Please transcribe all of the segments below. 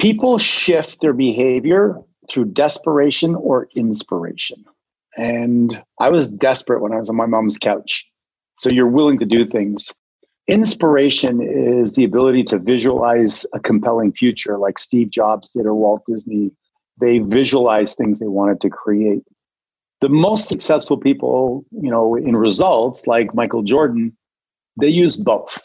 People shift their behavior through desperation or inspiration. And I was desperate when I was on my mom's couch. So you're willing to do things. Inspiration is the ability to visualize a compelling future, like Steve Jobs did or Walt Disney. They visualize things they wanted to create. The most successful people, you know, in results, like Michael Jordan, they use both.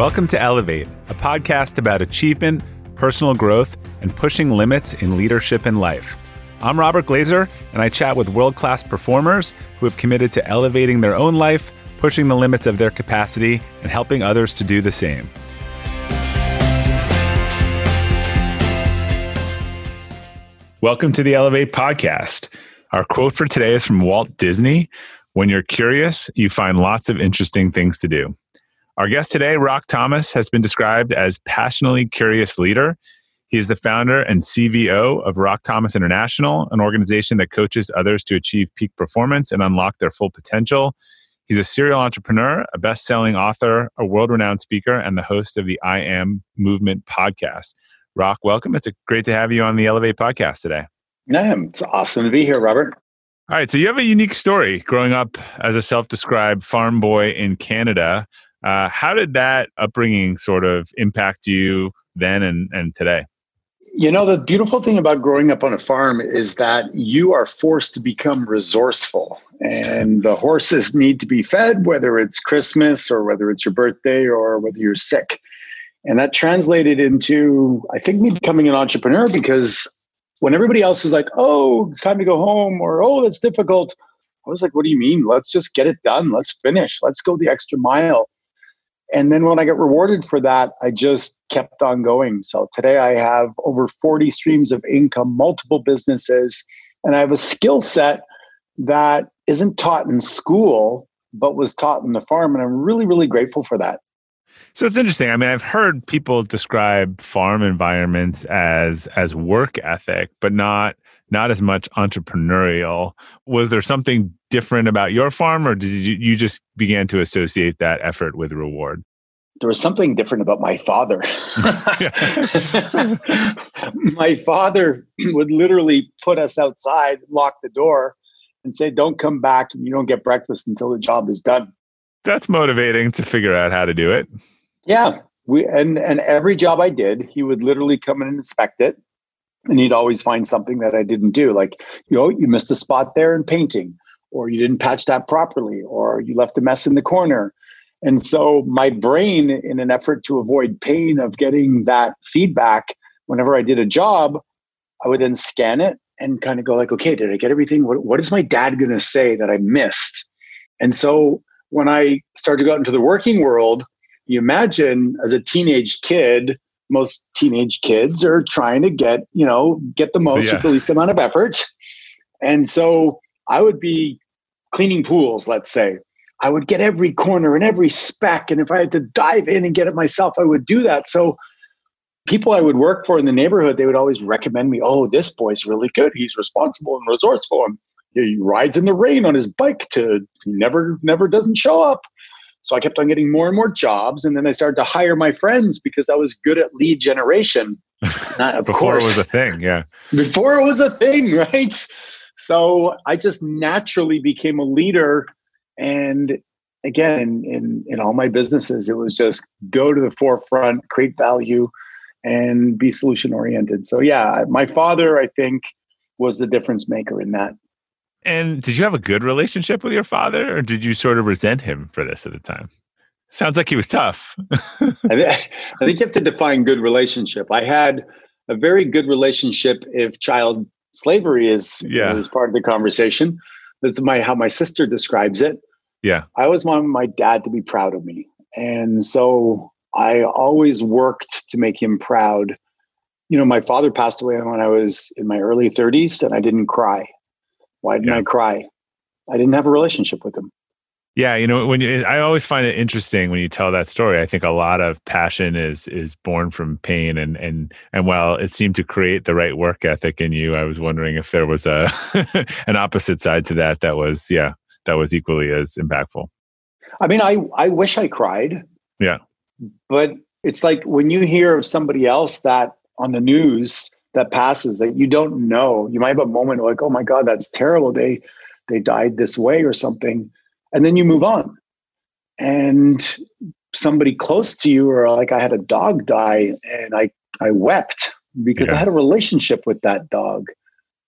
Welcome to Elevate, a podcast about achievement, personal growth, and pushing limits in leadership and life. I'm Robert Glazer, and I chat with world class performers who have committed to elevating their own life, pushing the limits of their capacity, and helping others to do the same. Welcome to the Elevate podcast. Our quote for today is from Walt Disney When you're curious, you find lots of interesting things to do. Our guest today, Rock Thomas, has been described as passionately curious leader. He is the founder and CVO of Rock Thomas International, an organization that coaches others to achieve peak performance and unlock their full potential. He's a serial entrepreneur, a best selling author, a world renowned speaker, and the host of the I Am Movement podcast. Rock, welcome. It's great to have you on the Elevate podcast today. Yeah, it's awesome to be here, Robert. All right. So, you have a unique story growing up as a self described farm boy in Canada. Uh, how did that upbringing sort of impact you then and, and today? You know, the beautiful thing about growing up on a farm is that you are forced to become resourceful, and the horses need to be fed, whether it's Christmas or whether it's your birthday or whether you're sick. And that translated into, I think, me becoming an entrepreneur because when everybody else was like, oh, it's time to go home, or oh, that's difficult, I was like, what do you mean? Let's just get it done. Let's finish. Let's go the extra mile. And then when I got rewarded for that, I just kept on going. So today I have over 40 streams of income, multiple businesses, and I have a skill set that isn't taught in school, but was taught in the farm. And I'm really, really grateful for that. So it's interesting. I mean, I've heard people describe farm environments as as work ethic, but not not as much entrepreneurial. Was there something different about your farm, or did you, you just began to associate that effort with reward? There was something different about my father. my father would literally put us outside, lock the door, and say, Don't come back and you don't get breakfast until the job is done. That's motivating to figure out how to do it. Yeah. We and and every job I did, he would literally come in and inspect it and he'd always find something that I didn't do. Like, you know, you missed a spot there in painting, or you didn't patch that properly, or you left a mess in the corner. And so my brain, in an effort to avoid pain of getting that feedback, whenever I did a job, I would then scan it and kind of go like, okay, did I get everything? What, what is my dad going to say that I missed? And so when I started to go out into the working world, you imagine as a teenage kid, most teenage kids are trying to get you know get the most yeah. with the least amount of effort. And so i would be cleaning pools let's say. I would get every corner and every speck and if i had to dive in and get it myself i would do that. So people i would work for in the neighborhood they would always recommend me oh this boy's really good. He's responsible and resourceful and he rides in the rain on his bike to he never never doesn't show up so I kept on getting more and more jobs. And then I started to hire my friends because I was good at lead generation. Not, Before course. it was a thing, yeah. Before it was a thing, right? So I just naturally became a leader. And again, in, in all my businesses, it was just go to the forefront, create value, and be solution oriented. So yeah, my father, I think, was the difference maker in that. And did you have a good relationship with your father, or did you sort of resent him for this at the time? Sounds like he was tough. I think you have to define good relationship. I had a very good relationship if child slavery is, yeah. is part of the conversation. That's my how my sister describes it. Yeah. I always wanted my dad to be proud of me. And so I always worked to make him proud. You know, my father passed away when I was in my early 30s and I didn't cry. Why didn't yeah. I cry? I didn't have a relationship with him. Yeah, you know, when you, I always find it interesting when you tell that story. I think a lot of passion is is born from pain, and and and while it seemed to create the right work ethic in you, I was wondering if there was a an opposite side to that that was yeah that was equally as impactful. I mean, I I wish I cried. Yeah, but it's like when you hear of somebody else that on the news that passes that you don't know, you might have a moment like, oh my God, that's terrible. They they died this way or something. And then you move on. And somebody close to you, or like I had a dog die and I I wept because yeah. I had a relationship with that dog.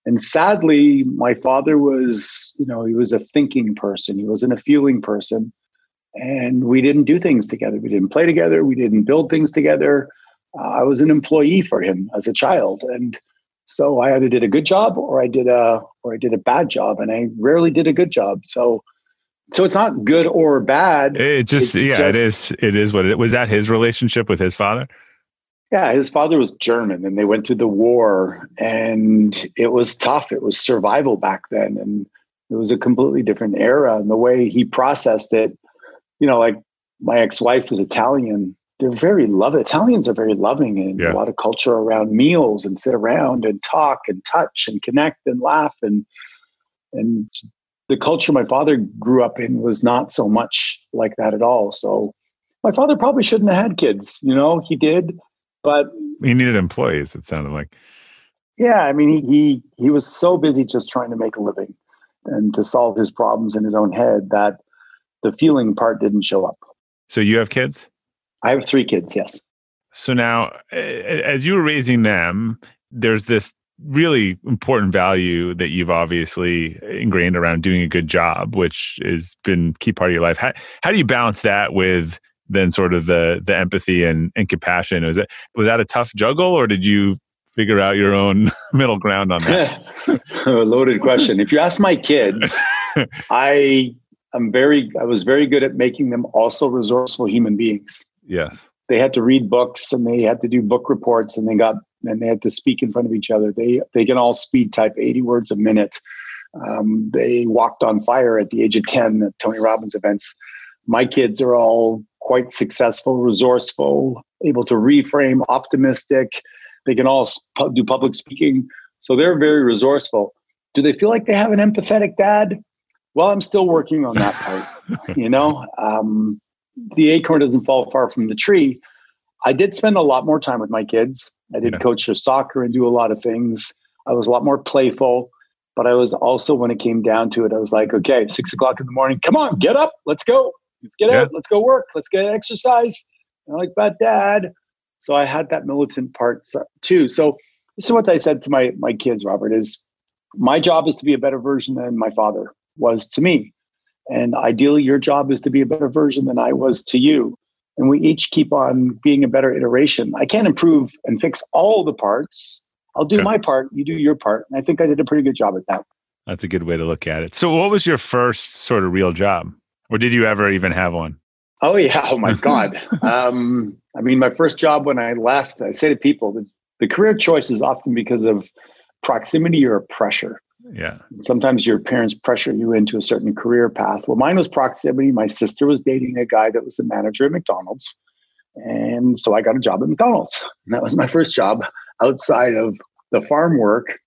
And sadly, my father was, you know, he was a thinking person. He wasn't a feeling person. And we didn't do things together. We didn't play together. We didn't build things together. Uh, I was an employee for him as a child. And so I either did a good job or I did a or I did a bad job. And I rarely did a good job. So so it's not good or bad. It just yeah, just, it is it is what it was that his relationship with his father? Yeah, his father was German and they went through the war and it was tough. It was survival back then and it was a completely different era and the way he processed it, you know, like my ex-wife was Italian. They're very loving. Italians are very loving and yeah. a lot of culture around meals and sit around and talk and touch and connect and laugh and and the culture my father grew up in was not so much like that at all. So my father probably shouldn't have had kids, you know, he did but he needed employees. It sounded like. Yeah, I mean, he he he was so busy just trying to make a living and to solve his problems in his own head that the feeling part didn't show up. So you have kids? I have three kids. Yes. So now, as you were raising them, there's this really important value that you've obviously ingrained around doing a good job, which has been key part of your life. How, how do you balance that with then sort of the the empathy and, and compassion. Was it was that a tough juggle, or did you figure out your own middle ground on that? loaded question. If you ask my kids, I am very I was very good at making them also resourceful human beings. Yes. They had to read books and they had to do book reports and they got and they had to speak in front of each other. They they can all speed type 80 words a minute. Um, they walked on fire at the age of 10 at Tony Robbins events. My kids are all quite successful, resourceful, able to reframe, optimistic. They can all do public speaking. So they're very resourceful. Do they feel like they have an empathetic dad? Well, I'm still working on that part. you know, um, the acorn doesn't fall far from the tree. I did spend a lot more time with my kids. I did yeah. coach their soccer and do a lot of things. I was a lot more playful, but I was also, when it came down to it, I was like, okay, six o'clock in the morning, come on, get up, let's go. Let's get yeah. out. Let's go work. Let's get exercise. And I'm like, but dad. So I had that militant part too. So this is what I said to my my kids, Robert, is my job is to be a better version than my father was to me. And ideally your job is to be a better version than I was to you. And we each keep on being a better iteration. I can't improve and fix all the parts. I'll do yeah. my part, you do your part. And I think I did a pretty good job at that. That's a good way to look at it. So what was your first sort of real job? Or did you ever even have one? Oh yeah. Oh my God. um, I mean, my first job when I left, I say to people that the career choice is often because of proximity or pressure. Yeah. Sometimes your parents pressure you into a certain career path. Well, mine was proximity. My sister was dating a guy that was the manager at McDonald's. And so I got a job at McDonald's. And that was my first job outside of the farm work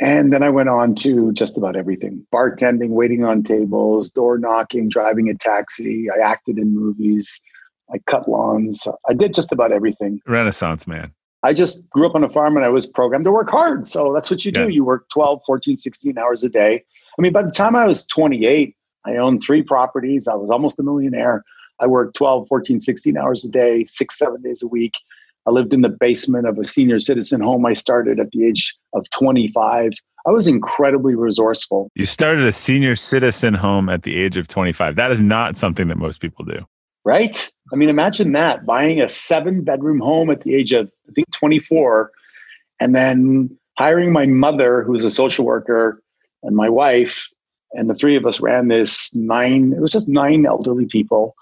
and then I went on to just about everything bartending, waiting on tables, door knocking, driving a taxi. I acted in movies. I cut lawns. I did just about everything. Renaissance man. I just grew up on a farm and I was programmed to work hard. So that's what you do. Yeah. You work 12, 14, 16 hours a day. I mean, by the time I was 28, I owned three properties. I was almost a millionaire. I worked 12, 14, 16 hours a day, six, seven days a week. I lived in the basement of a senior citizen home I started at the age of 25. I was incredibly resourceful. You started a senior citizen home at the age of 25. That is not something that most people do. Right? I mean, imagine that buying a seven bedroom home at the age of, I think, 24, and then hiring my mother, who's a social worker, and my wife. And the three of us ran this nine, it was just nine elderly people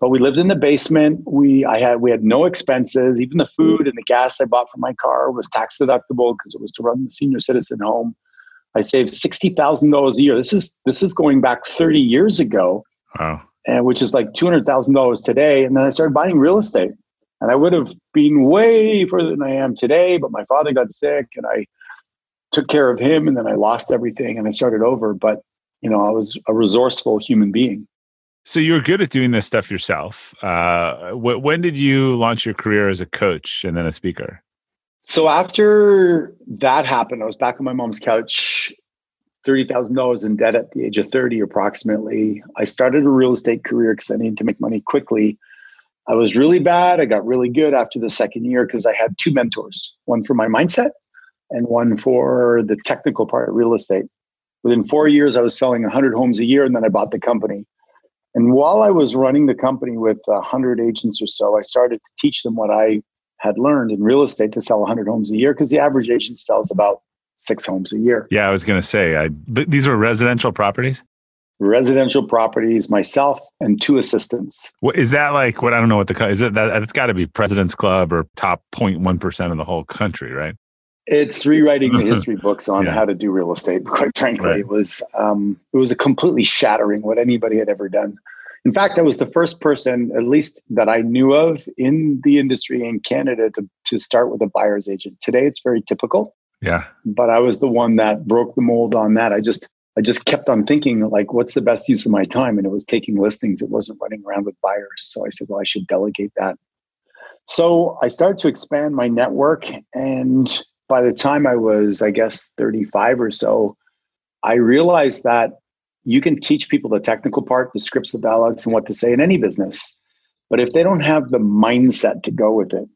but we lived in the basement. We I had we had no expenses. Even the food and the gas I bought for my car was tax deductible because it was to run the senior citizen home. I saved sixty thousand dollars a year. This is this is going back thirty years ago. Wow. And which is like two hundred thousand dollars today. And then I started buying real estate. And I would have been way further than I am today, but my father got sick and I took care of him and then I lost everything and I started over. But you know, I was a resourceful human being. So you were good at doing this stuff yourself. Uh, wh- when did you launch your career as a coach and then a speaker? So after that happened, I was back on my mom's couch, thirty thousand dollars in debt at the age of thirty, approximately. I started a real estate career because I needed to make money quickly. I was really bad. I got really good after the second year because I had two mentors, one for my mindset and one for the technical part of real estate. Within four years, I was selling 100 homes a year, and then I bought the company. And while I was running the company with 100 agents or so, I started to teach them what I had learned in real estate to sell 100 homes a year because the average agent sells about six homes a year. Yeah, I was going to say, I, th- these are residential properties? Residential properties, myself and two assistants. What, is that like what I don't know what the is it that it's got to be President's Club or top 0.1% of the whole country, right? It's rewriting the history books on yeah. how to do real estate. Quite frankly, right. it was um, it was a completely shattering what anybody had ever done. In fact, I was the first person, at least that I knew of in the industry in Canada, to to start with a buyer's agent. Today, it's very typical. Yeah, but I was the one that broke the mold on that. I just I just kept on thinking like, what's the best use of my time? And it was taking listings. It wasn't running around with buyers. So I said, well, I should delegate that. So I started to expand my network and by the time I was, I guess, 35 or so, I realized that you can teach people the technical part, the scripts, the dialogues, and what to say in any business. But if they don't have the mindset to go with it,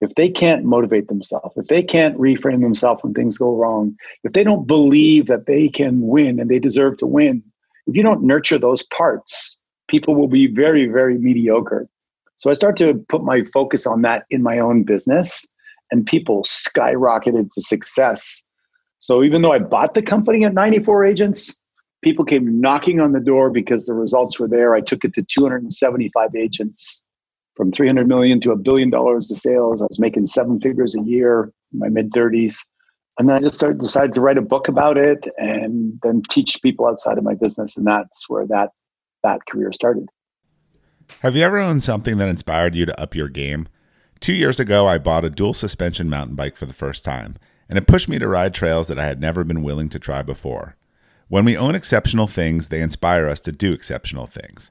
if they can't motivate themselves, if they can't reframe themselves when things go wrong, if they don't believe that they can win and they deserve to win, if you don't nurture those parts, people will be very, very mediocre. So I started to put my focus on that in my own business and people skyrocketed to success. So even though I bought the company at 94 agents, people came knocking on the door because the results were there. I took it to 275 agents from 300 million to a billion dollars to sales. I was making seven figures a year in my mid 30s. And then I just started decided to write a book about it and then teach people outside of my business. And that's where that that career started. Have you ever owned something that inspired you to up your game? Two years ago, I bought a dual suspension mountain bike for the first time, and it pushed me to ride trails that I had never been willing to try before. When we own exceptional things, they inspire us to do exceptional things.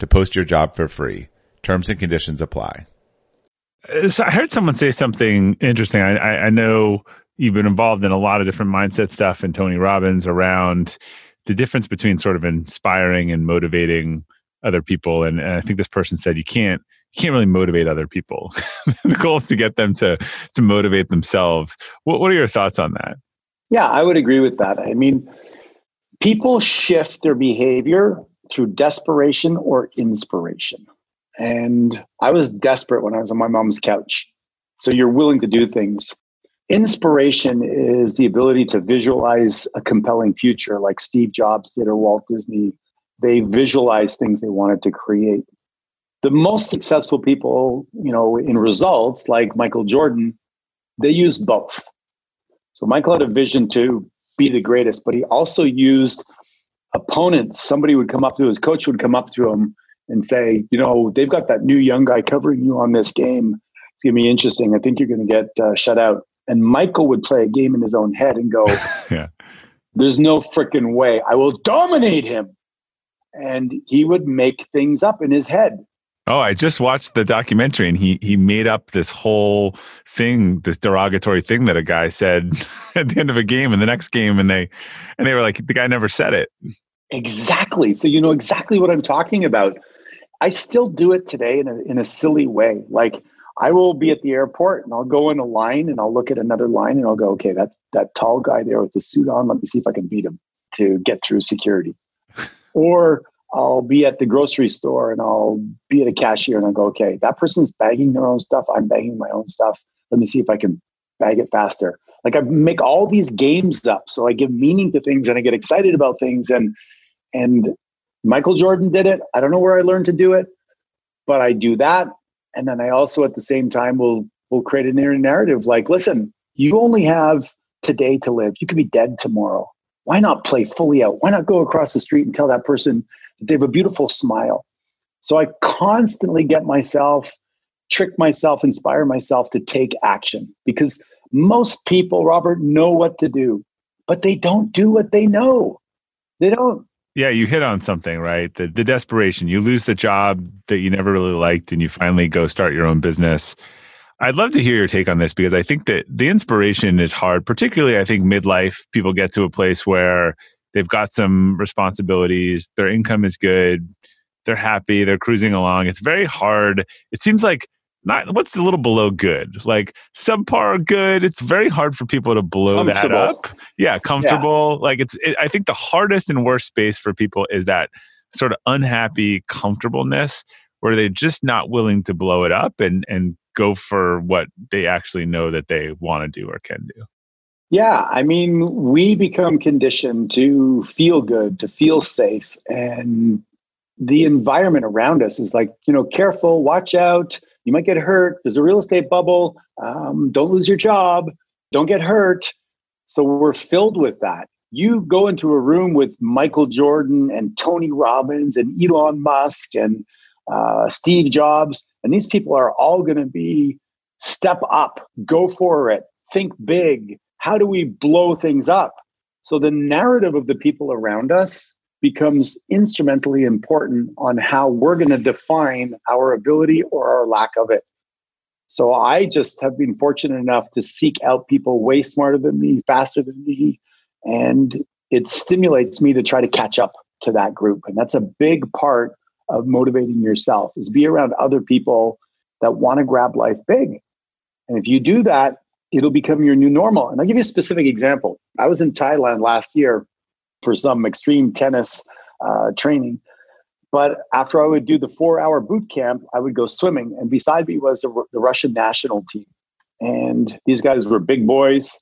to post your job for free. Terms and conditions apply. Uh, so I heard someone say something interesting. I, I, I know you've been involved in a lot of different mindset stuff and Tony Robbins around the difference between sort of inspiring and motivating other people. And, and I think this person said you can't you can't really motivate other people. the goal is to get them to to motivate themselves. What what are your thoughts on that? Yeah, I would agree with that. I mean, people shift their behavior through desperation or inspiration. And I was desperate when I was on my mom's couch. So you're willing to do things. inspiration is the ability to visualize a compelling future like Steve Jobs did or Walt Disney. They visualize things they wanted to create. The most successful people, you know, in results like Michael Jordan, they use both. So Michael had a vision to be the greatest, but he also used opponents. Somebody would come up to his coach would come up to him and say, you know, they've got that new young guy covering you on this game. It's gonna be interesting. I think you're gonna get uh, shut out. And Michael would play a game in his own head and go, yeah. "There's no freaking way I will dominate him." And he would make things up in his head. Oh, I just watched the documentary and he he made up this whole thing, this derogatory thing that a guy said at the end of a game in the next game and they and they were like the guy never said it. Exactly. So you know exactly what I'm talking about. I still do it today in a in a silly way. Like I will be at the airport and I'll go in a line and I'll look at another line and I'll go, okay, that's that tall guy there with the suit on. Let me see if I can beat him to get through security. or I'll be at the grocery store and I'll be at a cashier and I'll go, okay, that person's bagging their own stuff. I'm bagging my own stuff. Let me see if I can bag it faster. Like I make all these games up. So I give meaning to things and I get excited about things. And and Michael Jordan did it. I don't know where I learned to do it, but I do that. And then I also at the same time will will create a narrative like, listen, you only have today to live. You could be dead tomorrow. Why not play fully out? Why not go across the street and tell that person they have a beautiful smile. So I constantly get myself, trick myself, inspire myself to take action because most people, Robert, know what to do, but they don't do what they know. They don't. Yeah, you hit on something, right? The, the desperation. You lose the job that you never really liked and you finally go start your own business. I'd love to hear your take on this because I think that the inspiration is hard, particularly I think midlife people get to a place where they've got some responsibilities, their income is good, they're happy, they're cruising along. It's very hard. It seems like not what's a little below good, like subpar good. It's very hard for people to blow that up. Yeah, comfortable. Yeah. Like it's. It, I think the hardest and worst space for people is that sort of unhappy comfortableness where they're just not willing to blow it up and and go for what they actually know that they want to do or can do. Yeah, I mean, we become conditioned to feel good, to feel safe, and the environment around us is like, you know, careful, watch out, you might get hurt. There's a real estate bubble. Um, don't lose your job. Don't get hurt. So we're filled with that. You go into a room with Michael Jordan and Tony Robbins and Elon Musk and uh, Steve Jobs, and these people are all going to be step up, go for it, think big, how do we blow things up? So the narrative of the people around us becomes instrumentally important on how we're going to define our ability or our lack of it. So I just have been fortunate enough to seek out people way smarter than me, faster than me, and it stimulates me to try to catch up to that group. And that's a big part of motivating yourself is be around other people that want to grab life big. And if you do that, it'll become your new normal. And I'll give you a specific example. I was in Thailand last year for some extreme tennis uh, training. But after I would do the four hour boot camp, I would go swimming. And beside me was the, the Russian national team. And these guys were big boys.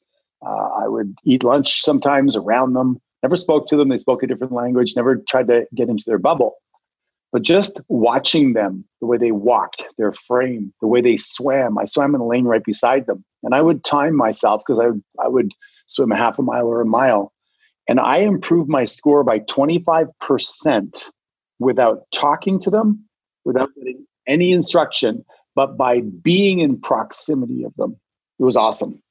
Uh, I would eat lunch sometimes around them. Never spoke to them. They spoke a different language, never tried to get into their bubble. But just watching them, the way they walked, their frame, the way they swam. I swam in the lane right beside them. And I would time myself because I, I would swim a half a mile or a mile. And I improved my score by 25% without talking to them, without getting any instruction, but by being in proximity of them. It was awesome.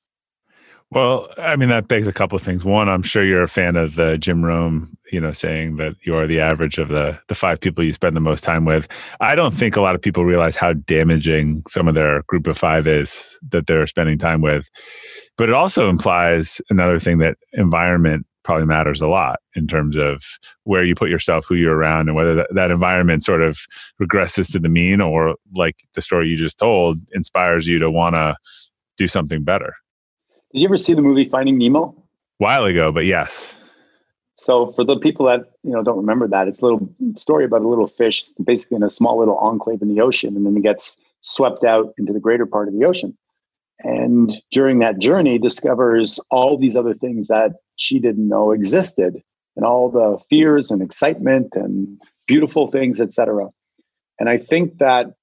Well, I mean, that begs a couple of things. One, I'm sure you're a fan of the Jim Rohn, you know, saying that you are the average of the the five people you spend the most time with. I don't think a lot of people realize how damaging some of their group of five is that they're spending time with. But it also implies another thing that environment probably matters a lot in terms of where you put yourself, who you're around, and whether that, that environment sort of regresses to the mean or, like the story you just told, inspires you to want to do something better. Did you ever see the movie Finding Nemo? While ago, but yes. So for the people that you know don't remember that, it's a little story about a little fish, basically in a small little enclave in the ocean, and then it gets swept out into the greater part of the ocean. and during that journey discovers all these other things that she didn't know existed and all the fears and excitement and beautiful things etc and i think that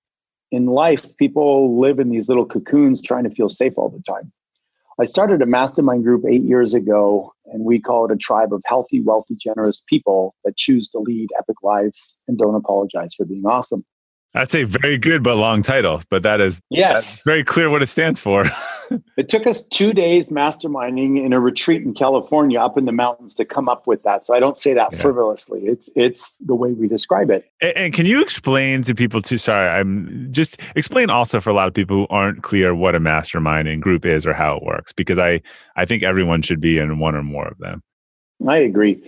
in life people live in these little cocoons trying to feel safe all the time i started a mastermind group 8 years ago and we call it a tribe of healthy wealthy generous people that choose to lead epic lives and don't apologize for being awesome that's a very good but long title, but that is yes, very clear what it stands for. it took us two days masterminding in a retreat in California up in the mountains to come up with that. So I don't say that yeah. frivolously. It's it's the way we describe it. And, and, can you explain to people too? Sorry, I'm just explain also for a lot of people who aren't clear what a masterminding group is or how it works, because I I think everyone should be in one or more of them. I agree.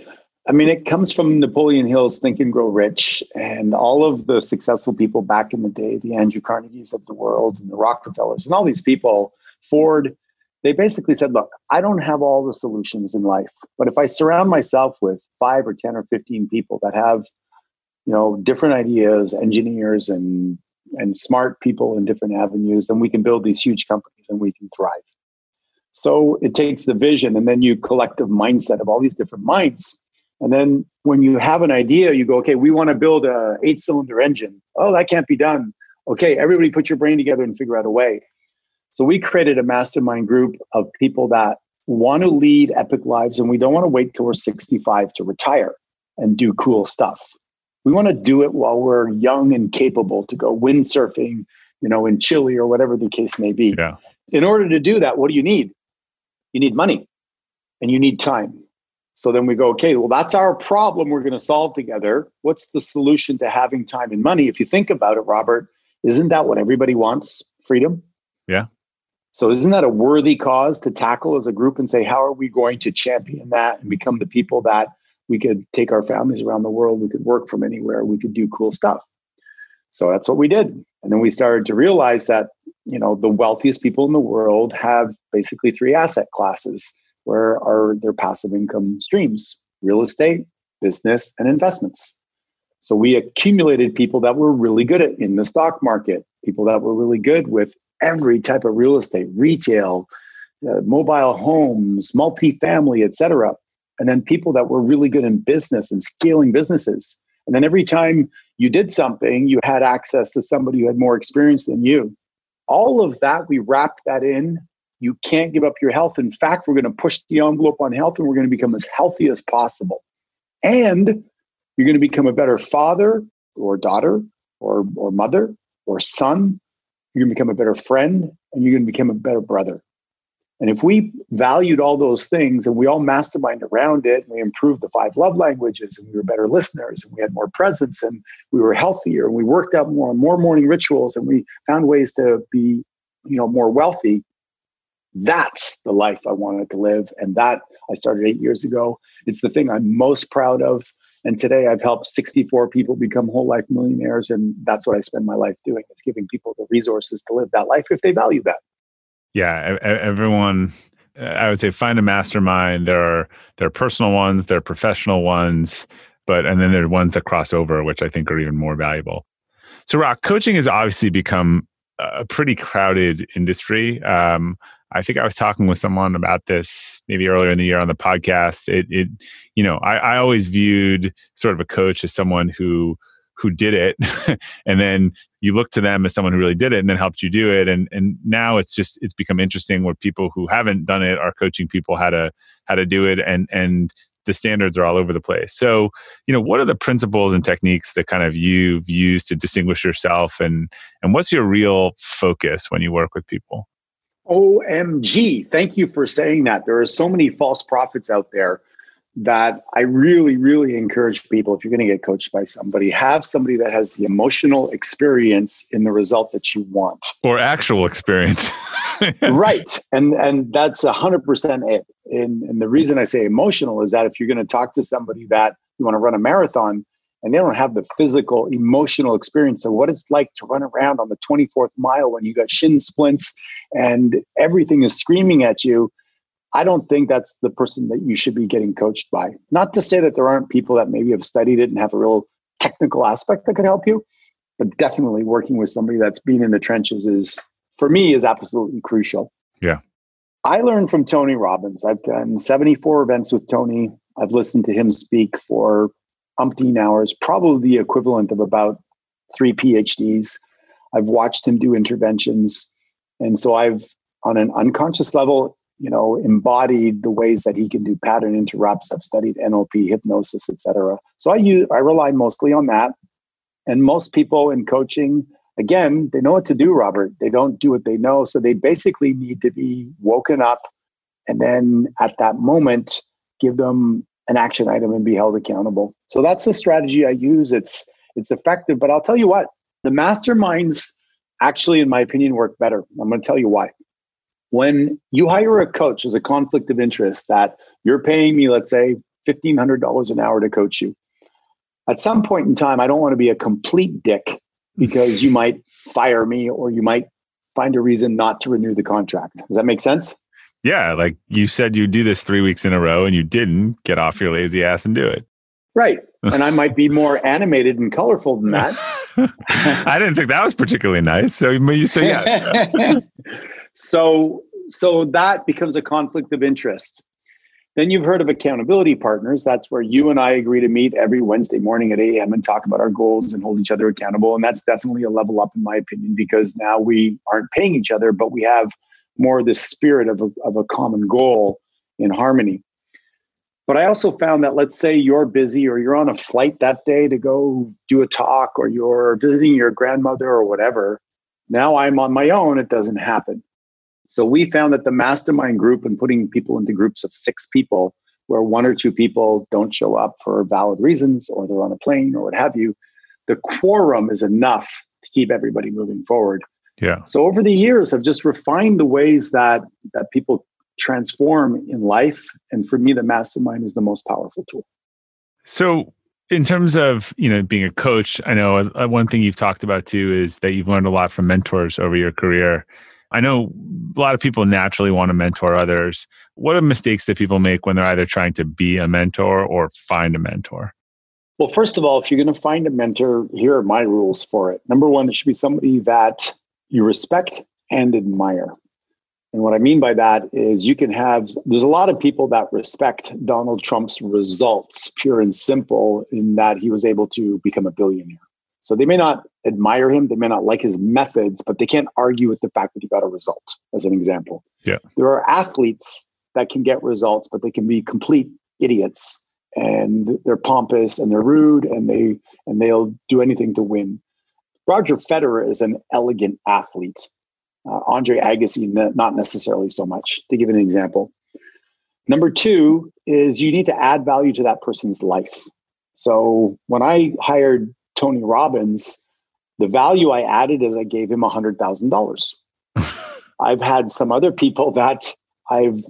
I mean, it comes from Napoleon Hill's Think and Grow Rich and all of the successful people back in the day, the Andrew Carnegies of the world and the Rockefellers and all these people, Ford, they basically said, look, I don't have all the solutions in life, but if I surround myself with five or 10 or 15 people that have, you know, different ideas, engineers and and smart people in different avenues, then we can build these huge companies and we can thrive. So it takes the vision and then you collective mindset of all these different minds and then when you have an idea, you go, okay, we want to build a eight cylinder engine. Oh, that can't be done. Okay, everybody put your brain together and figure out a way. So we created a mastermind group of people that want to lead epic lives and we don't want to wait till we're 65 to retire and do cool stuff. We want to do it while we're young and capable to go windsurfing, you know, in Chile or whatever the case may be. Yeah. In order to do that, what do you need? You need money and you need time. So then we go, okay, well, that's our problem we're going to solve together. What's the solution to having time and money? If you think about it, Robert, isn't that what everybody wants? Freedom? Yeah. So isn't that a worthy cause to tackle as a group and say, how are we going to champion that and become the people that we could take our families around the world, we could work from anywhere, we could do cool stuff. So that's what we did. And then we started to realize that, you know, the wealthiest people in the world have basically three asset classes where are their passive income streams? Real estate, business, and investments. So we accumulated people that were really good at in the stock market, people that were really good with every type of real estate, retail, uh, mobile homes, multifamily, etc. And then people that were really good in business and scaling businesses. And then every time you did something, you had access to somebody who had more experience than you. All of that, we wrapped that in you can't give up your health. In fact, we're going to push the envelope on health and we're going to become as healthy as possible. And you're going to become a better father or daughter or, or mother or son. You're going to become a better friend and you're going to become a better brother. And if we valued all those things and we all mastermind around it, and we improved the five love languages and we were better listeners and we had more presence and we were healthier and we worked out more more morning rituals and we found ways to be, you know, more wealthy, that's the life I wanted to live. And that I started eight years ago. It's the thing I'm most proud of. And today I've helped 64 people become whole life millionaires. And that's what I spend my life doing. It's giving people the resources to live that life if they value that. Yeah. Everyone, uh, I would say find a mastermind. There are, there are personal ones, there are professional ones, but, and then there are ones that cross over, which I think are even more valuable. So, Rock, coaching has obviously become a pretty crowded industry. Um, I think I was talking with someone about this maybe earlier in the year on the podcast. It, it you know, I, I always viewed sort of a coach as someone who who did it, and then you look to them as someone who really did it, and then helped you do it. And and now it's just it's become interesting where people who haven't done it are coaching people how to how to do it, and and the standards are all over the place. So, you know, what are the principles and techniques that kind of you've used to distinguish yourself and and what's your real focus when you work with people? OMG. Thank you for saying that. There are so many false prophets out there that I really, really encourage people if you're going to get coached by somebody, have somebody that has the emotional experience in the result that you want. Or actual experience. right. And and that's a hundred percent it. And and the reason I say emotional is that if you're going to talk to somebody that you want to run a marathon, and they don't have the physical, emotional experience of what it's like to run around on the 24th mile when you got shin splints and everything is screaming at you. I don't think that's the person that you should be getting coached by. Not to say that there aren't people that maybe have studied it and have a real technical aspect that could help you, but definitely working with somebody that's been in the trenches is, for me, is absolutely crucial. Yeah. I learned from Tony Robbins. I've done 74 events with Tony. I've listened to him speak for umpteen hours, probably the equivalent of about three PhDs. I've watched him do interventions. And so I've, on an unconscious level, you know, embodied the ways that he can do pattern interrupts. I've studied NLP, hypnosis, etc. So I use I rely mostly on that. And most people in coaching, again, they know what to do, Robert. They don't do what they know. So they basically need to be woken up and then at that moment give them an action item and be held accountable. So that's the strategy I use. It's it's effective, but I'll tell you what, the masterminds actually in my opinion work better. I'm going to tell you why. When you hire a coach as a conflict of interest that you're paying me let's say $1500 an hour to coach you. At some point in time I don't want to be a complete dick because you might fire me or you might find a reason not to renew the contract. Does that make sense? Yeah, like you said you do this 3 weeks in a row and you didn't get off your lazy ass and do it. Right. And I might be more animated and colorful than that. I didn't think that was particularly nice. So you say yes. So so that becomes a conflict of interest. Then you've heard of accountability partners. That's where you and I agree to meet every Wednesday morning at 8 a.m. and talk about our goals and hold each other accountable. And that's definitely a level up, in my opinion, because now we aren't paying each other, but we have more of the spirit of a, of a common goal in harmony. But I also found that let's say you're busy or you're on a flight that day to go do a talk or you're visiting your grandmother or whatever. Now I'm on my own, it doesn't happen. So we found that the mastermind group and putting people into groups of six people where one or two people don't show up for valid reasons or they're on a plane or what have you, the quorum is enough to keep everybody moving forward. Yeah. So over the years, I've just refined the ways that that people transform in life, and for me, the mastermind is the most powerful tool. So, in terms of you know being a coach, I know uh, one thing you've talked about too is that you've learned a lot from mentors over your career. I know a lot of people naturally want to mentor others. What are mistakes that people make when they're either trying to be a mentor or find a mentor? Well, first of all, if you're going to find a mentor, here are my rules for it. Number one, it should be somebody that you respect and admire. And what I mean by that is you can have, there's a lot of people that respect Donald Trump's results, pure and simple, in that he was able to become a billionaire. So they may not admire him, they may not like his methods, but they can't argue with the fact that he got a result, as an example. Yeah. There are athletes that can get results, but they can be complete idiots and they're pompous and they're rude and they and they'll do anything to win. Roger Federer is an elegant athlete. Uh, Andre Agassi, not necessarily so much, to give an example. Number two is you need to add value to that person's life. So when I hired Tony Robbins, the value I added is I gave him $100,000. I've had some other people that I've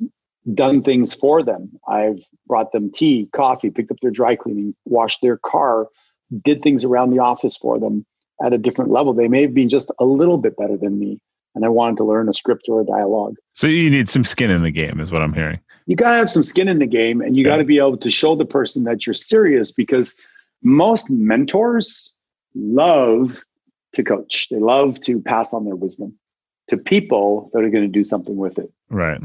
done things for them. I've brought them tea, coffee, picked up their dry cleaning, washed their car, did things around the office for them at a different level. They may have been just a little bit better than me. And I wanted to learn a script or a dialogue. So you need some skin in the game, is what I'm hearing. You got to have some skin in the game and you got to be able to show the person that you're serious because most mentors love to coach, they love to pass on their wisdom to people that are going to do something with it. Right.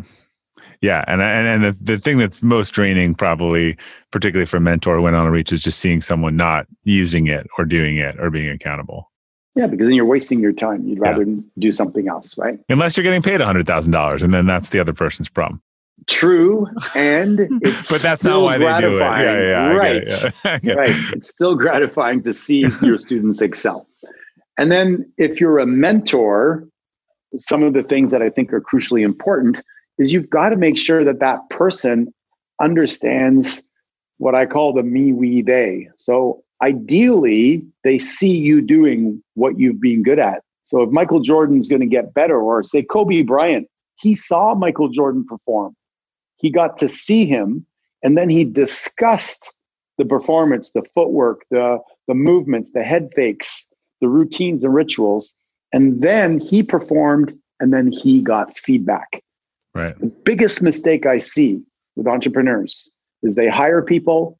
Yeah, and and and the, the thing that's most draining, probably particularly for a mentor when on a reach, is just seeing someone not using it or doing it or being accountable. Yeah, because then you're wasting your time. You'd rather yeah. do something else, right? Unless you're getting paid hundred thousand dollars, and then that's the other person's problem. True, and but that's not why they do it. Yeah, yeah, yeah right, it, yeah. right. It's still gratifying to see your students excel. And then, if you're a mentor, some of the things that I think are crucially important is you've got to make sure that that person understands what I call the me, we, they. So ideally, they see you doing what you've been good at. So if Michael Jordan's going to get better, or say Kobe Bryant, he saw Michael Jordan perform. He got to see him, and then he discussed the performance, the footwork, the, the movements, the head fakes, the routines and rituals. And then he performed, and then he got feedback. Right. The biggest mistake I see with entrepreneurs is they hire people,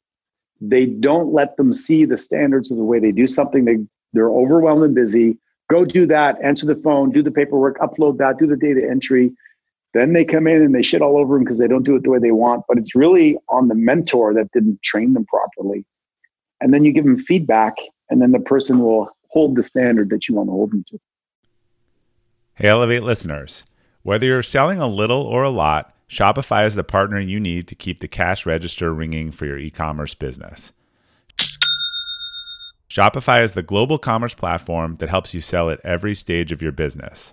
they don't let them see the standards of the way they do something. They they're overwhelmed and busy. Go do that, answer the phone, do the paperwork, upload that, do the data entry. Then they come in and they shit all over them because they don't do it the way they want. But it's really on the mentor that didn't train them properly. And then you give them feedback, and then the person will hold the standard that you want to hold them to. Hey, Elevate listeners. Whether you're selling a little or a lot, Shopify is the partner you need to keep the cash register ringing for your e commerce business. Shopify is the global commerce platform that helps you sell at every stage of your business.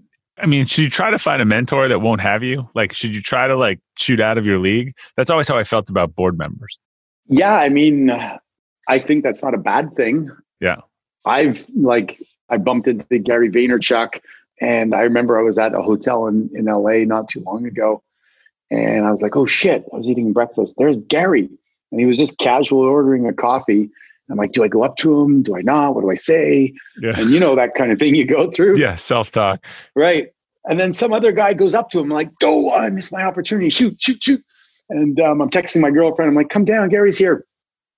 I mean, should you try to find a mentor that won't have you? Like, should you try to like shoot out of your league? That's always how I felt about board members. Yeah, I mean, I think that's not a bad thing. Yeah. I've like I bumped into Gary Vaynerchuk and I remember I was at a hotel in, in LA not too long ago. And I was like, oh shit, I was eating breakfast. There's Gary. And he was just casually ordering a coffee. I'm like, do I go up to him? Do I not? What do I say? Yeah. And you know that kind of thing you go through. Yeah, self-talk. Right. And then some other guy goes up to him like, oh, I missed my opportunity. Shoot, shoot, shoot. And um, I'm texting my girlfriend. I'm like, come down, Gary's here.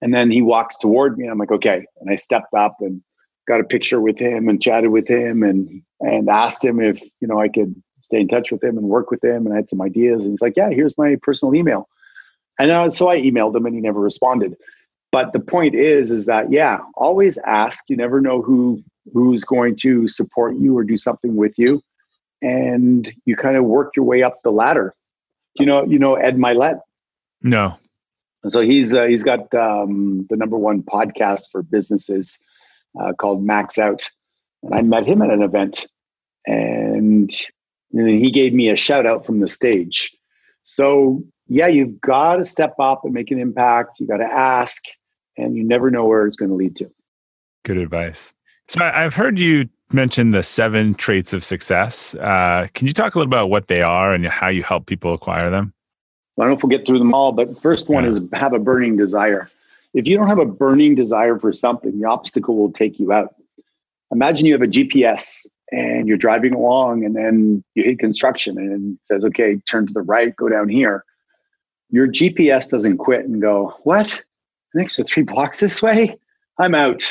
And then he walks toward me. I'm like, okay. And I stepped up and got a picture with him and chatted with him and and asked him if you know I could stay in touch with him and work with him. And I had some ideas. And he's like, yeah, here's my personal email. And uh, so I emailed him and he never responded. But the point is, is that yeah, always ask. You never know who who's going to support you or do something with you, and you kind of work your way up the ladder. You know, you know Ed Mylett. No, so he's uh, he's got um, the number one podcast for businesses uh, called Max Out, and I met him at an event, and, and he gave me a shout out from the stage. So yeah, you've got to step up and make an impact. You got to ask, and you never know where it's going to lead to. Good advice. So I've heard you mention the seven traits of success. Uh, can you talk a little about what they are and how you help people acquire them? I don't know if we'll get through them all, but first one yeah. is have a burning desire. If you don't have a burning desire for something, the obstacle will take you out. Imagine you have a GPS and you're driving along and then you hit construction and it says, okay, turn to the right, go down here. Your GPS doesn't quit and go, what? An extra three blocks this way? I'm out.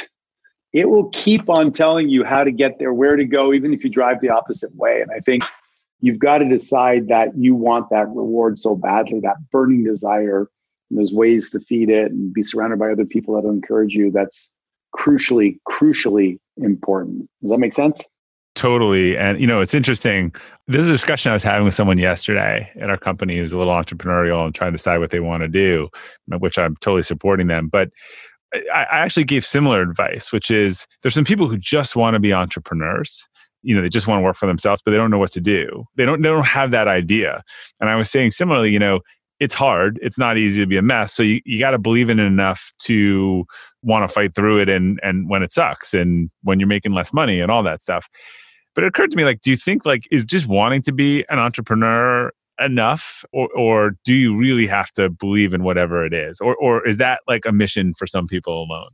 It will keep on telling you how to get there, where to go, even if you drive the opposite way. And I think you've got to decide that you want that reward so badly, that burning desire. And there's ways to feed it and be surrounded by other people that encourage you. That's crucially, crucially important. Does that make sense? Totally. And, you know, it's interesting. This is a discussion I was having with someone yesterday at our company who's a little entrepreneurial and trying to decide what they want to do, which I'm totally supporting them. But I actually gave similar advice, which is there's some people who just want to be entrepreneurs you know they just want to work for themselves but they don't know what to do they don't they don't have that idea and i was saying similarly you know it's hard it's not easy to be a mess so you, you got to believe in it enough to want to fight through it and and when it sucks and when you're making less money and all that stuff but it occurred to me like do you think like is just wanting to be an entrepreneur enough or, or do you really have to believe in whatever it is or, or is that like a mission for some people alone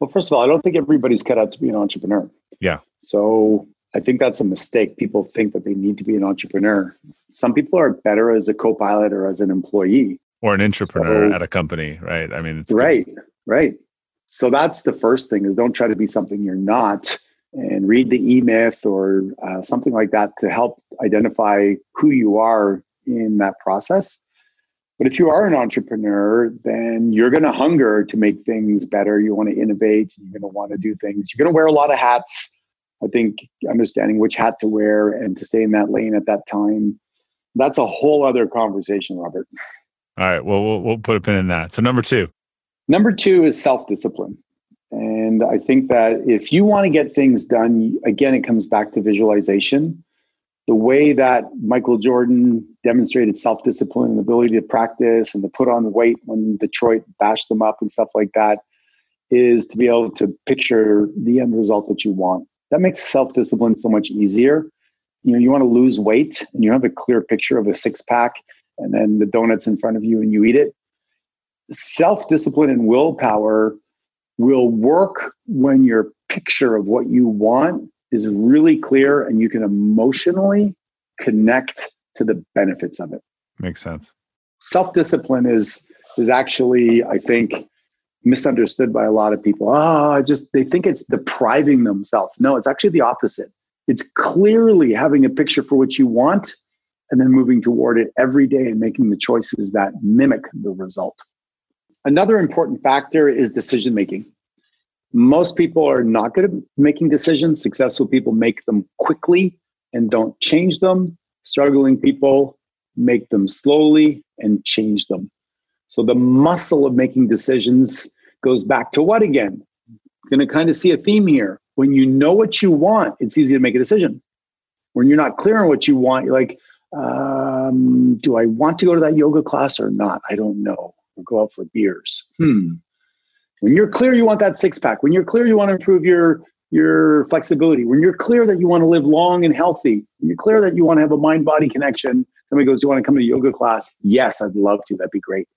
well first of all i don't think everybody's cut out to be an entrepreneur yeah so I think that's a mistake. People think that they need to be an entrepreneur. Some people are better as a co-pilot or as an employee or an entrepreneur so, at a company, right? I mean, right, right. So that's the first thing is don't try to be something you're not and read the e-myth or uh, something like that to help identify who you are in that process. But if you are an entrepreneur, then you're going to hunger to make things better. You want to innovate. You're going to want to do things. You're going to wear a lot of hats I think understanding which hat to wear and to stay in that lane at that time, that's a whole other conversation, Robert. All right. Well, we'll we'll put a pin in that. So number two. Number two is self discipline. And I think that if you want to get things done, again, it comes back to visualization. The way that Michael Jordan demonstrated self discipline and ability to practice and to put on weight when Detroit bashed them up and stuff like that is to be able to picture the end result that you want. That makes self discipline so much easier. You know, you want to lose weight and you have a clear picture of a six pack and then the donuts in front of you and you eat it. Self discipline and willpower will work when your picture of what you want is really clear and you can emotionally connect to the benefits of it. Makes sense. Self discipline is is actually, I think, misunderstood by a lot of people. Ah, oh, just they think it's depriving themselves. No, it's actually the opposite. It's clearly having a picture for what you want and then moving toward it every day and making the choices that mimic the result. Another important factor is decision making. Most people are not good at making decisions. Successful people make them quickly and don't change them. Struggling people make them slowly and change them. So the muscle of making decisions goes back to what again? Going to kind of see a theme here. When you know what you want, it's easy to make a decision. When you're not clear on what you want, you're like, um, do I want to go to that yoga class or not? I don't know. Or go out for beers. Hmm. When you're clear you want that six pack, when you're clear you want to improve your your flexibility, when you're clear that you want to live long and healthy, when you're clear that you want to have a mind body connection, somebody goes, You want to come to yoga class? Yes, I'd love to. That'd be great.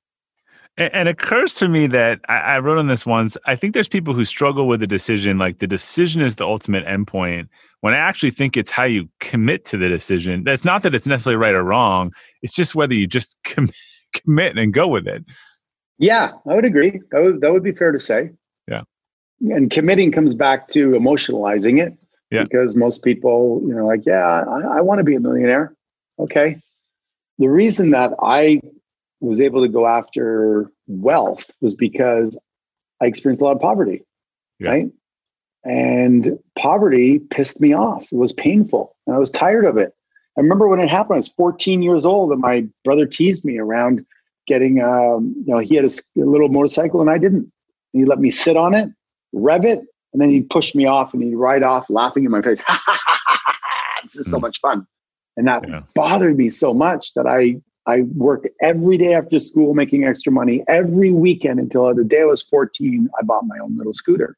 And it occurs to me that I wrote on this once. I think there's people who struggle with the decision, like the decision is the ultimate endpoint. When I actually think it's how you commit to the decision. That's not that it's necessarily right or wrong. It's just whether you just commit and go with it. Yeah, I would agree. That would that would be fair to say. Yeah. And committing comes back to emotionalizing it. Yeah. Because most people, you know, like, yeah, I, I want to be a millionaire. Okay. The reason that I was able to go after wealth was because I experienced a lot of poverty. Yeah. Right. And poverty pissed me off. It was painful and I was tired of it. I remember when it happened, I was 14 years old and my brother teased me around getting, um, you know, he had a, a, little motorcycle and I didn't. And he let me sit on it, rev it, and then he'd push me off and he'd ride off laughing in my face. this is so hmm. much fun. And that yeah. bothered me so much that I I worked every day after school making extra money every weekend until the day I was 14, I bought my own little scooter.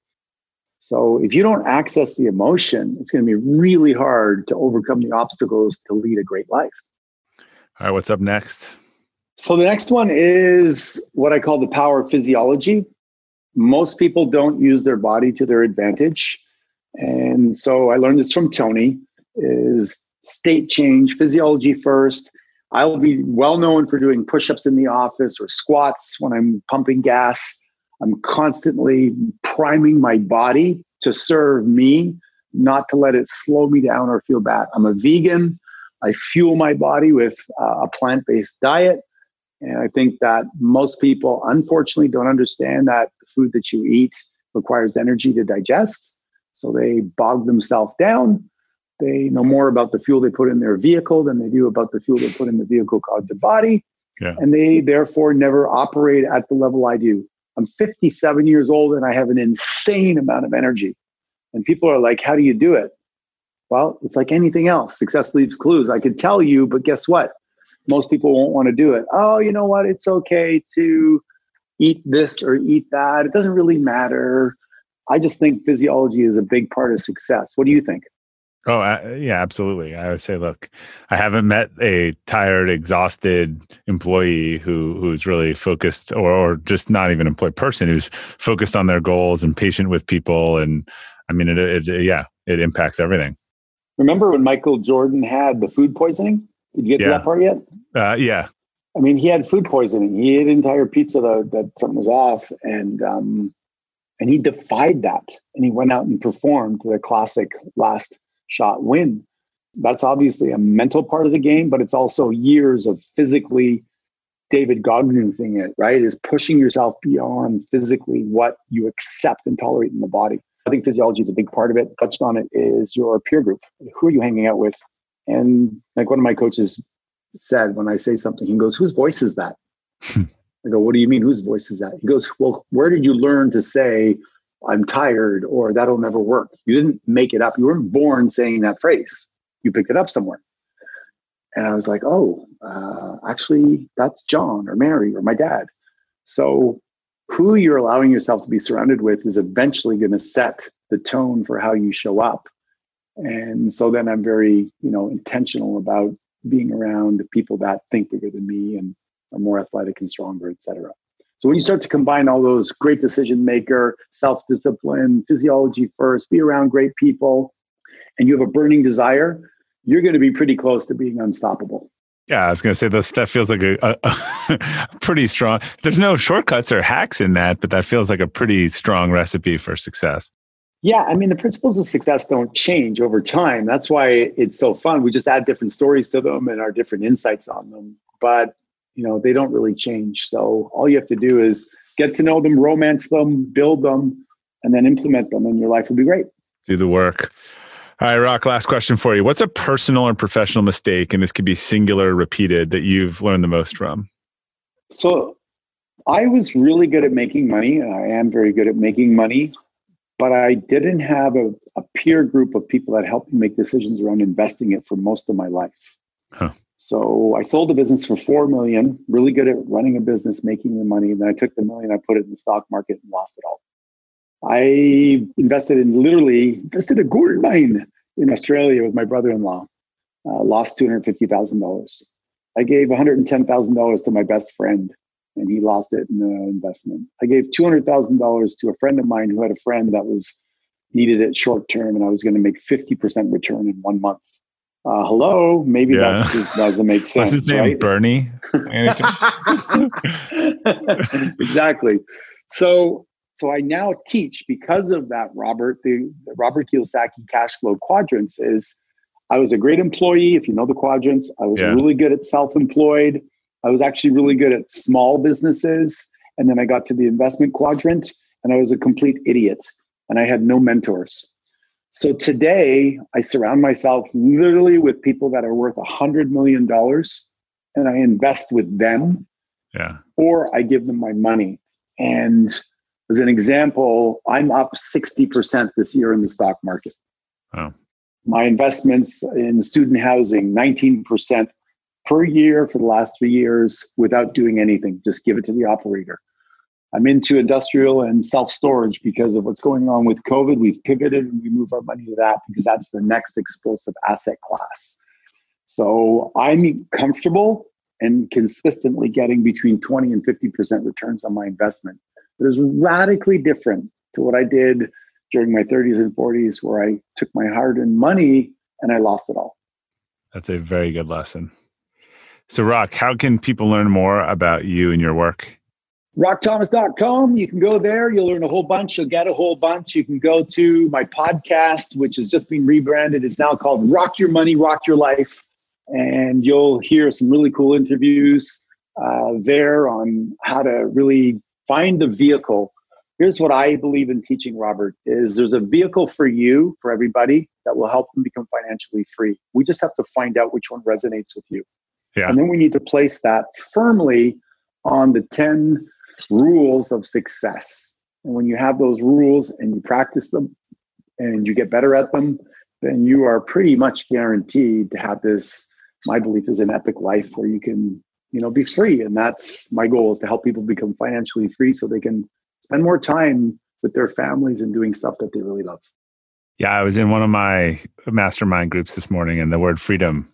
So if you don't access the emotion, it's going to be really hard to overcome the obstacles to lead a great life. All right, what's up next? So the next one is what I call the power of physiology. Most people don't use their body to their advantage. And so I learned this from Tony is state change, physiology first. I'll be well known for doing push-ups in the office or squats when I'm pumping gas. I'm constantly priming my body to serve me, not to let it slow me down or feel bad. I'm a vegan. I fuel my body with uh, a plant-based diet. And I think that most people, unfortunately, don't understand that the food that you eat requires energy to digest. So they bog themselves down. They know more about the fuel they put in their vehicle than they do about the fuel they put in the vehicle called the body. Yeah. And they therefore never operate at the level I do. I'm 57 years old and I have an insane amount of energy. And people are like, How do you do it? Well, it's like anything else. Success leaves clues. I could tell you, but guess what? most people won't want to do it. Oh, you know what? It's okay to eat this or eat that. It doesn't really matter. I just think physiology is a big part of success. What do you think? Oh, uh, yeah, absolutely. I would say, look, I haven't met a tired, exhausted employee who who's really focused, or, or just not even employed person who's focused on their goals and patient with people. And I mean, it, it yeah, it impacts everything. Remember when Michael Jordan had the food poisoning? Did you get yeah. to that part yet? Uh, yeah. I mean, he had food poisoning. He ate an entire pizza that, that something was off, and um, and he defied that, and he went out and performed the classic last shot win. That's obviously a mental part of the game, but it's also years of physically David Goggins-ing it, right? Is pushing yourself beyond physically what you accept and tolerate in the body. I think physiology is a big part of it. Touched on it is your peer group. Who are you hanging out with? And like one of my coaches said, when I say something, he goes, Whose voice is that? Hmm. I go, what do you mean? Whose voice is that? He goes, well, where did you learn to say, I'm tired or that'll never work? You didn't make it up. You weren't born saying that phrase. You picked it up somewhere. And I was like, oh, uh, actually, that's John or Mary or my dad. So, who you're allowing yourself to be surrounded with is eventually going to set the tone for how you show up. And so then I'm very, you know, intentional about being around people that think bigger than me and are more athletic and stronger, et cetera. So when you start to combine all those great decision maker, self discipline, physiology first, be around great people, and you have a burning desire, you're going to be pretty close to being unstoppable. Yeah, I was going to say this, that feels like a, a, a, pretty strong. There's no shortcuts or hacks in that, but that feels like a pretty strong recipe for success. Yeah, I mean the principles of success don't change over time. That's why it's so fun. We just add different stories to them and our different insights on them. But you know they don't really change. So all you have to do is get to know them, romance them, build them, and then implement them, and your life will be great. Do the work. All right, Rock, last question for you. What's a personal or professional mistake, and this could be singular repeated, that you've learned the most from? So I was really good at making money, and I am very good at making money, but I didn't have a, a peer group of people that helped me make decisions around investing it for most of my life. Huh. So I sold the business for four million, really good at running a business, making the money. And then I took the million, I put it in the stock market and lost it all. I invested in literally invested a gold mine in Australia with my brother-in-law. Uh, lost two hundred fifty thousand dollars. I gave one hundred and ten thousand dollars to my best friend, and he lost it in the investment. I gave two hundred thousand dollars to a friend of mine who had a friend that was needed it short term, and I was going to make fifty percent return in one month. Uh, hello, maybe yeah. that just doesn't make sense. What's his name? Right? Bernie. exactly. So so I now teach because of that, Robert, the, the Robert Kiyosaki cash flow quadrants is I was a great employee. If you know the quadrants, I was yeah. really good at self-employed. I was actually really good at small businesses. And then I got to the investment quadrant and I was a complete idiot and I had no mentors. So today I surround myself literally with people that are worth a hundred million dollars and I invest with them. Yeah. Or I give them my money. And as an example, I'm up 60% this year in the stock market. Wow. My investments in student housing, 19% per year for the last three years without doing anything. Just give it to the operator. I'm into industrial and self storage because of what's going on with COVID. We've pivoted and we move our money to that because that's the next explosive asset class. So I'm comfortable and consistently getting between 20 and 50% returns on my investment that is radically different to what I did during my 30s and 40s, where I took my hard earned money and I lost it all. That's a very good lesson. So, Rock, how can people learn more about you and your work? rockthomas.com. You can go there. You'll learn a whole bunch. You'll get a whole bunch. You can go to my podcast, which has just been rebranded. It's now called Rock Your Money, Rock Your Life. And you'll hear some really cool interviews uh, there on how to really find the vehicle here's what i believe in teaching robert is there's a vehicle for you for everybody that will help them become financially free we just have to find out which one resonates with you yeah. and then we need to place that firmly on the 10 rules of success. And when you have those rules and you practice them and you get better at them then you are pretty much guaranteed to have this my belief is an epic life where you can you know be free. And that's my goal is to help people become financially free so they can spend more time with their families and doing stuff that they really love. Yeah i was in one of my mastermind groups this morning and the word freedom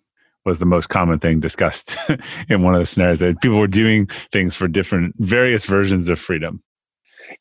was the most common thing discussed in one of the scenarios that people were doing things for different various versions of freedom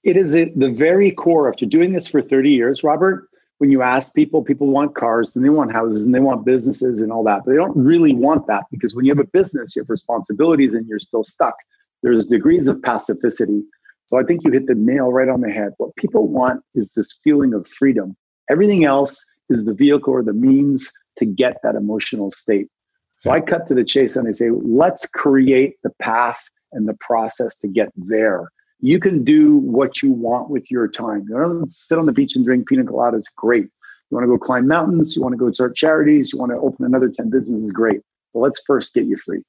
it is the very core after doing this for 30 years robert when you ask people, people want cars and they want houses and they want businesses and all that, but they don't really want that because when you have a business, you have responsibilities and you're still stuck. There's degrees of pacificity. So I think you hit the nail right on the head. What people want is this feeling of freedom. Everything else is the vehicle or the means to get that emotional state. So I cut to the chase and I say, let's create the path and the process to get there you can do what you want with your time. You want to sit on the beach and drink pina coladas, great. You want to go climb mountains, you want to go start charities, you want to open another 10 businesses, great. But let's first get you free.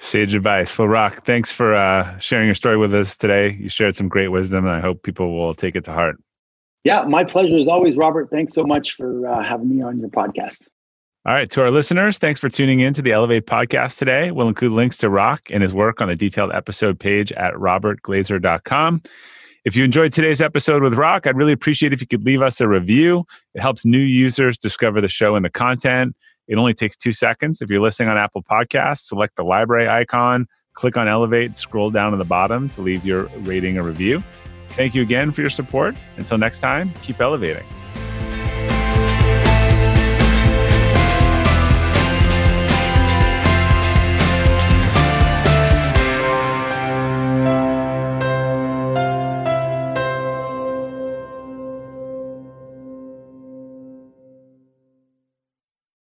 Sage advice. Well, Rock, thanks for uh, sharing your story with us today. You shared some great wisdom, and I hope people will take it to heart. Yeah, my pleasure as always, Robert. Thanks so much for uh, having me on your podcast. All right, to our listeners, thanks for tuning in to the Elevate podcast today. We'll include links to Rock and his work on the detailed episode page at robertglazer.com. If you enjoyed today's episode with Rock, I'd really appreciate if you could leave us a review. It helps new users discover the show and the content. It only takes two seconds. If you're listening on Apple Podcasts, select the library icon, click on Elevate, scroll down to the bottom to leave your rating or review. Thank you again for your support. Until next time, keep elevating.